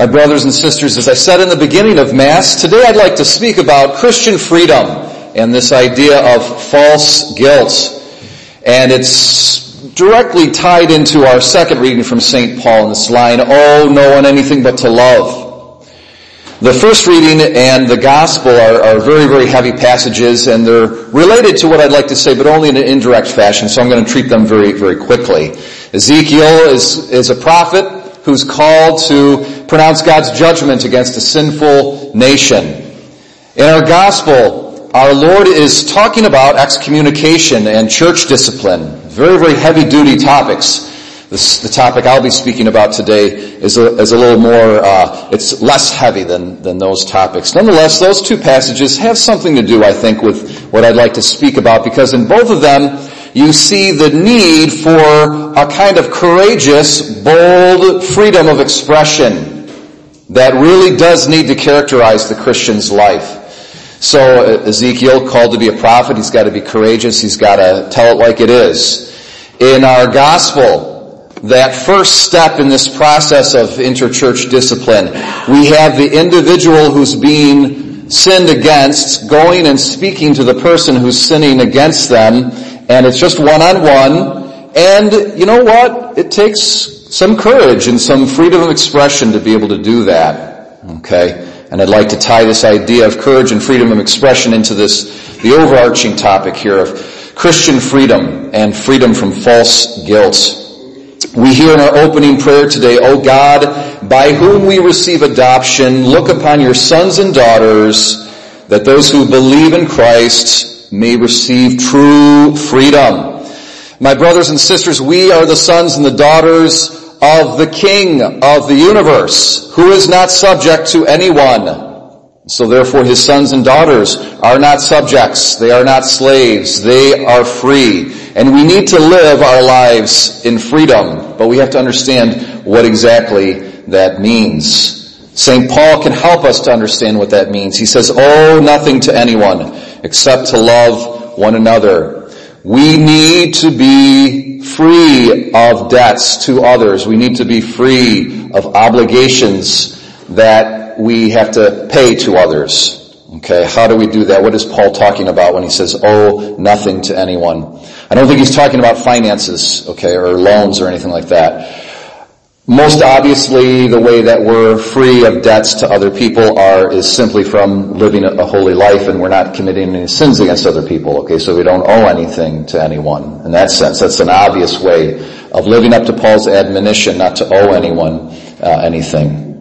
My brothers and sisters, as I said in the beginning of Mass, today I'd like to speak about Christian freedom and this idea of false guilt. And it's directly tied into our second reading from St. Paul in this line, Oh, no one anything but to love. The first reading and the gospel are, are, very, very heavy passages and they're related to what I'd like to say, but only in an indirect fashion, so I'm going to treat them very, very quickly. Ezekiel is, is a prophet who's called to pronounce God's judgment against a sinful nation. In our gospel, our Lord is talking about excommunication and church discipline. Very, very heavy duty topics. This, the topic I'll be speaking about today is a, is a little more, uh, it's less heavy than, than those topics. Nonetheless, those two passages have something to do, I think, with what I'd like to speak about because in both of them, you see the need for a kind of courageous, bold freedom of expression that really does need to characterize the Christian's life. So uh, Ezekiel called to be a prophet, he's got to be courageous, he's got to tell it like it is. In our gospel, that first step in this process of interchurch discipline. We have the individual who's being sinned against going and speaking to the person who's sinning against them, and it's just one on one. And you know what? It takes some courage and some freedom of expression to be able to do that. Okay? And I'd like to tie this idea of courage and freedom of expression into this, the overarching topic here of Christian freedom and freedom from false guilt. We hear in our opening prayer today, O God, by whom we receive adoption, look upon your sons and daughters, that those who believe in Christ may receive true freedom. My brothers and sisters, we are the sons and the daughters of the King of the universe, who is not subject to anyone. So therefore his sons and daughters are not subjects, they are not slaves, they are free. And we need to live our lives in freedom, but we have to understand what exactly that means. St. Paul can help us to understand what that means. He says, owe nothing to anyone except to love one another. We need to be free of debts to others. We need to be free of obligations that we have to pay to others. Okay, how do we do that? What is Paul talking about when he says owe nothing to anyone? I don't think he's talking about finances, okay, or loans or anything like that. Most obviously, the way that we're free of debts to other people are, is simply from living a holy life and we're not committing any sins against other people, okay, so we don't owe anything to anyone. In that sense, that's an obvious way of living up to Paul's admonition not to owe anyone uh, anything.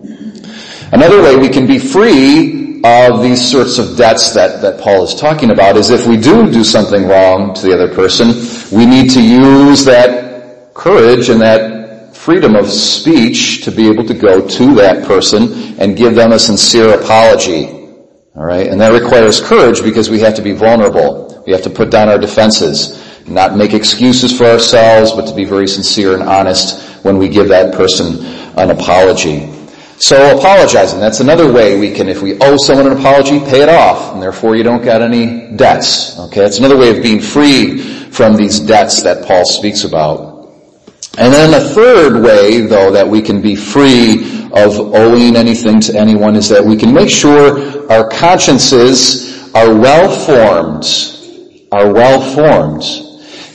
Another way we can be free of these sorts of debts that, that Paul is talking about is if we do do something wrong to the other person, we need to use that courage and that freedom of speech to be able to go to that person and give them a sincere apology. Alright? And that requires courage because we have to be vulnerable. We have to put down our defenses. Not make excuses for ourselves, but to be very sincere and honest when we give that person an apology. So apologizing, that's another way we can, if we owe someone an apology, pay it off, and therefore you don't get any debts. Okay, that's another way of being free from these debts that Paul speaks about. And then a third way, though, that we can be free of owing anything to anyone is that we can make sure our consciences are well formed, are well formed.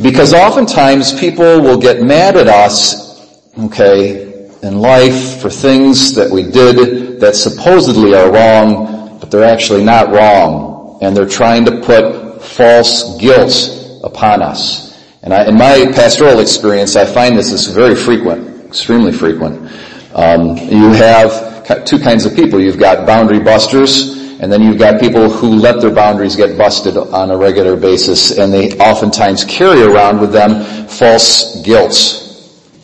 Because oftentimes people will get mad at us, okay, in life for things that we did that supposedly are wrong, but they're actually not wrong. And they're trying to put false guilt upon us. And I, in my pastoral experience, I find this is very frequent, extremely frequent. Um, you have two kinds of people. You've got boundary busters, and then you've got people who let their boundaries get busted on a regular basis, and they oftentimes carry around with them false guilt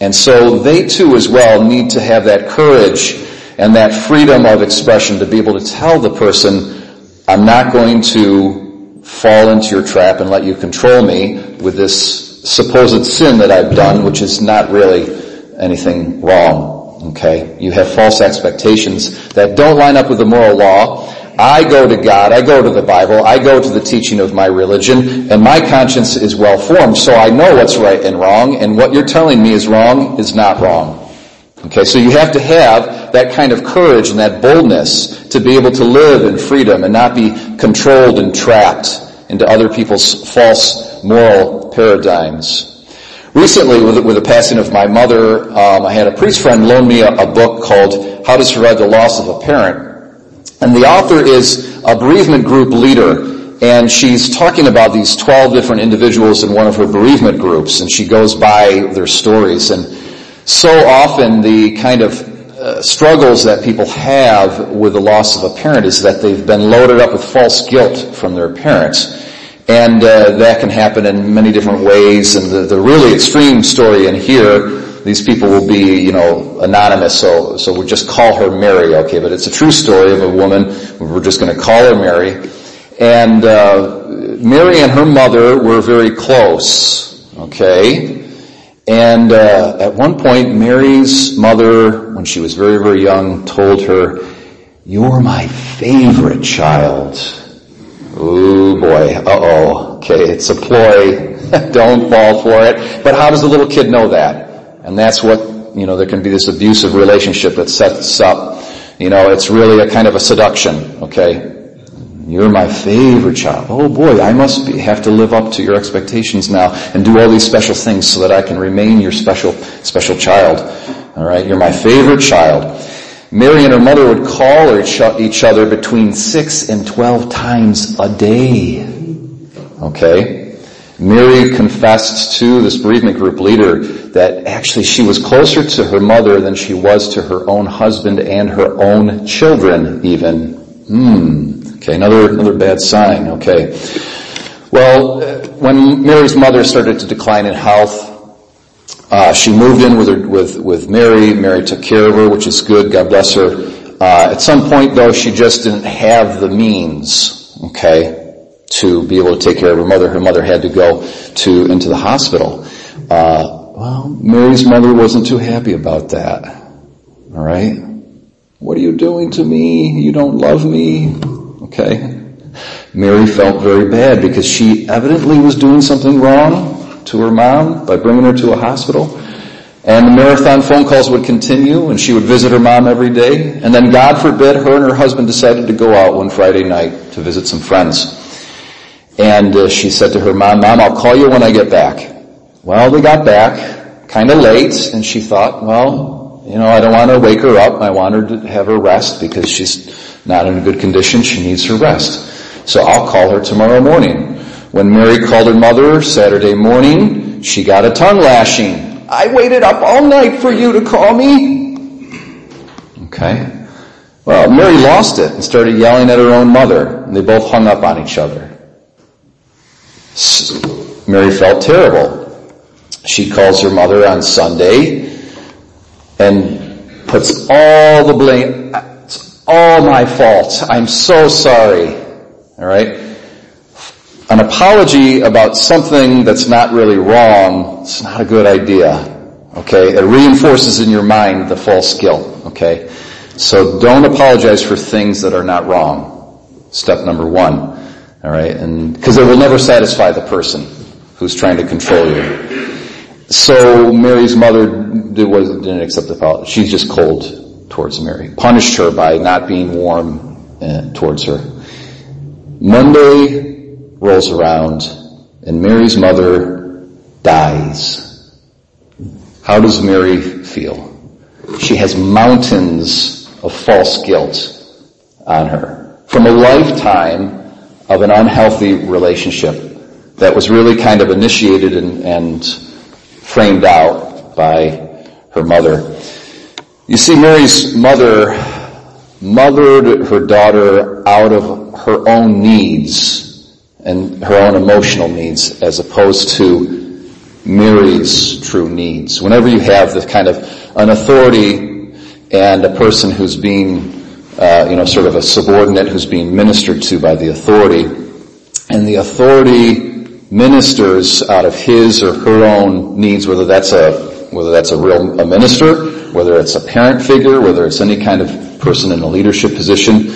and so they too as well need to have that courage and that freedom of expression to be able to tell the person, I'm not going to fall into your trap and let you control me with this supposed sin that I've done, which is not really anything wrong. Okay? You have false expectations that don't line up with the moral law I go to God, I go to the Bible, I go to the teaching of my religion, and my conscience is well formed, so I know what's right and wrong, and what you're telling me is wrong is not wrong. Okay, so you have to have that kind of courage and that boldness to be able to live in freedom and not be controlled and trapped into other people's false moral paradigms. Recently, with, with the passing of my mother, um, I had a priest friend loan me a, a book called How to Survive the Loss of a Parent. And the author is a bereavement group leader and she's talking about these 12 different individuals in one of her bereavement groups and she goes by their stories and so often the kind of uh, struggles that people have with the loss of a parent is that they've been loaded up with false guilt from their parents. And uh, that can happen in many different ways. And the, the really extreme story in here, these people will be, you know, anonymous, so, so we'll just call her Mary, okay? But it's a true story of a woman. We're just going to call her Mary. And uh, Mary and her mother were very close, okay? And uh, at one point, Mary's mother, when she was very, very young, told her, "You're my favorite child." Oh boy, uh-oh. Okay, it's a ploy. Don't fall for it. But how does the little kid know that? And that's what, you know, there can be this abusive relationship that sets up. You know, it's really a kind of a seduction, okay? You're my favorite child. Oh boy, I must be, have to live up to your expectations now and do all these special things so that I can remain your special, special child. Alright, you're my favorite child. Mary and her mother would call each other between six and twelve times a day. Okay? Mary confessed to this bereavement group leader that actually she was closer to her mother than she was to her own husband and her own children even. Hmm. Okay, another, another bad sign, okay. Well, when Mary's mother started to decline in health, uh, she moved in with, her, with, Mary. Mary took care of her, which is good. God bless her. Uh, at some point though, she just didn't have the means, okay, to be able to take care of her mother. Her mother had to go to, into the hospital. Uh, well, Mary's mother wasn't too happy about that. Alright? What are you doing to me? You don't love me? Okay? Mary felt very bad because she evidently was doing something wrong to her mom by bringing her to a hospital. And the marathon phone calls would continue and she would visit her mom every day. And then God forbid her and her husband decided to go out one Friday night to visit some friends. And uh, she said to her mom, Mom, I'll call you when I get back. Well, they got back kind of late and she thought, well, you know, I don't want to wake her up. I want her to have her rest because she's not in a good condition. She needs her rest. So I'll call her tomorrow morning. When Mary called her mother Saturday morning, she got a tongue lashing. I waited up all night for you to call me. Okay. Well, Mary lost it and started yelling at her own mother, and they both hung up on each other. Mary felt terrible. She calls her mother on Sunday and puts all the blame, it's all my fault. I'm so sorry. Alright? An apology about something that's not really wrong, it's not a good idea. Okay? It reinforces in your mind the false guilt. Okay? So don't apologize for things that are not wrong. Step number one. Alright? And, cause it will never satisfy the person who's trying to control you. So Mary's mother did, was, didn't accept the apology. She's just cold towards Mary, punished her by not being warm uh, towards her. Monday rolls around and Mary's mother dies. How does Mary feel? She has mountains of false guilt on her from a lifetime of an unhealthy relationship that was really kind of initiated and, and framed out by her mother. You see, Mary's mother mothered her daughter out of her own needs and her own emotional needs as opposed to Mary's true needs. Whenever you have the kind of an authority and a person who's being, uh, you know, sort of a subordinate who's being ministered to by the authority, and the authority ministers out of his or her own needs, whether that's a whether that's a real a minister whether it's a parent figure, whether it's any kind of person in a leadership position,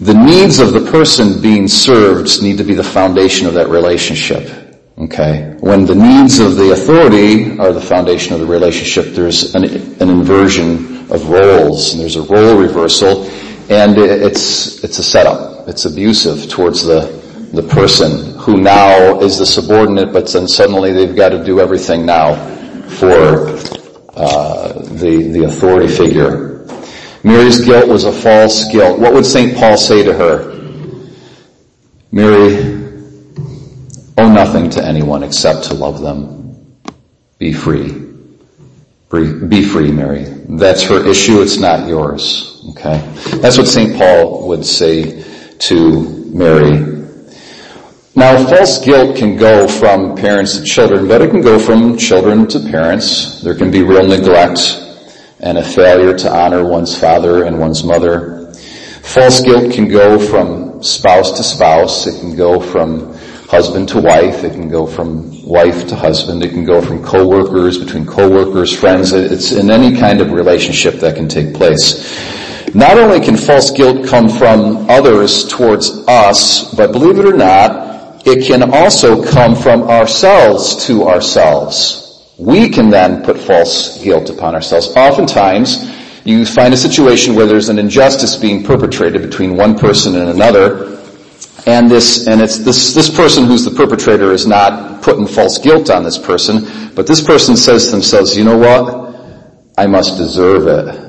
the needs of the person being served need to be the foundation of that relationship. Okay. When the needs of the authority are the foundation of the relationship, there's an, an inversion of roles, and there's a role reversal, and it's, it's a setup. It's abusive towards the, the person who now is the subordinate, but then suddenly they've got to do everything now for uh, the, the authority figure. Mary's guilt was a false guilt. What would St. Paul say to her? Mary, Owe nothing to anyone except to love them. Be free. Be free, Mary. That's her issue. It's not yours. Okay? That's what St. Paul would say to Mary. Now, false guilt can go from parents to children, but it can go from children to parents. There can be real neglect and a failure to honor one's father and one's mother. False guilt can go from spouse to spouse. It can go from husband to wife. It can go from wife to husband. It can go from coworkers, between coworkers, friends. It's in any kind of relationship that can take place. Not only can false guilt come from others towards us, but believe it or not, it can also come from ourselves to ourselves. We can then put false guilt upon ourselves. Oftentimes, you find a situation where there's an injustice being perpetrated between one person and another, and this, and it's this, this person who's the perpetrator is not putting false guilt on this person, but this person says to themselves, you know what? I must deserve it.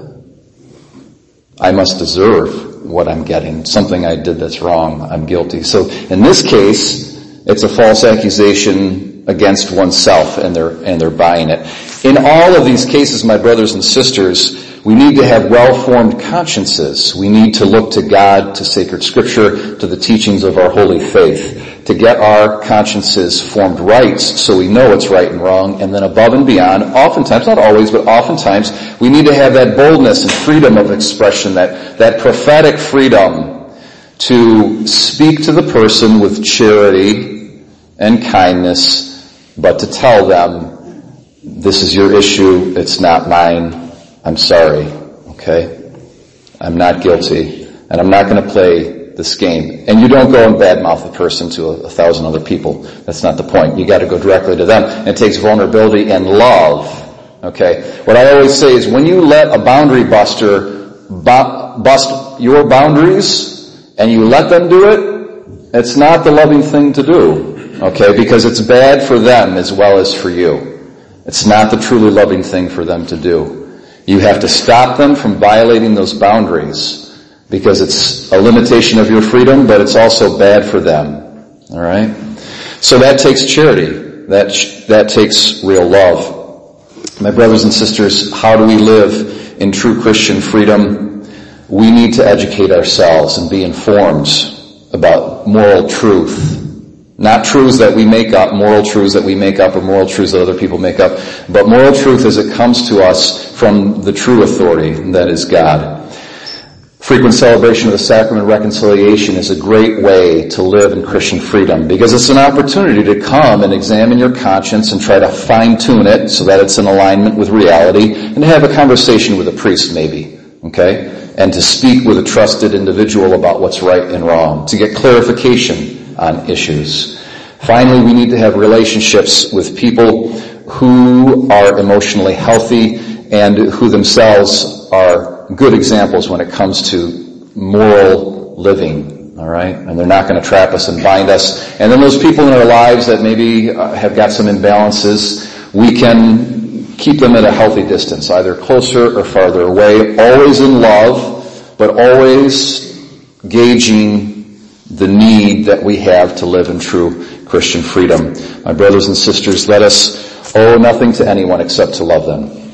I must deserve what I'm getting. Something I did that's wrong. I'm guilty. So in this case, it's a false accusation against oneself and they're, and they're buying it. In all of these cases, my brothers and sisters, we need to have well-formed consciences. We need to look to God, to sacred scripture, to the teachings of our holy faith, to get our consciences formed right so we know what's right and wrong, and then above and beyond, oftentimes, not always, but oftentimes, we need to have that boldness and freedom of expression, that, that prophetic freedom to speak to the person with charity and kindness, but to tell them, this is your issue, it's not mine, I'm sorry, okay? I'm not guilty, and I'm not going to play this game. And you don't go and badmouth a person to a, a thousand other people. That's not the point. You got to go directly to them. It takes vulnerability and love. Okay. What I always say is when you let a boundary buster bu- bust your boundaries and you let them do it, it's not the loving thing to do. Okay. Because it's bad for them as well as for you. It's not the truly loving thing for them to do. You have to stop them from violating those boundaries because it's a limitation of your freedom, but it's also bad for them. All right? So that takes charity. That, that takes real love. My brothers and sisters, how do we live in true Christian freedom? We need to educate ourselves and be informed about moral truth not truths that we make up, moral truths that we make up or moral truths that other people make up, but moral truth as it comes to us from the true authority, that is God. Frequent celebration of the sacrament of reconciliation is a great way to live in Christian freedom because it's an opportunity to come and examine your conscience and try to fine tune it so that it's in alignment with reality and to have a conversation with a priest maybe, okay? And to speak with a trusted individual about what's right and wrong, to get clarification on issues. Finally, we need to have relationships with people who are emotionally healthy and who themselves are good examples when it comes to moral living. All right, and they're not going to trap us and bind us. And then those people in our lives that maybe uh, have got some imbalances, we can keep them at a healthy distance, either closer or farther away, always in love, but always gauging the need that we have to live in true Christian freedom. My brothers and sisters, let us owe nothing to anyone except to love them.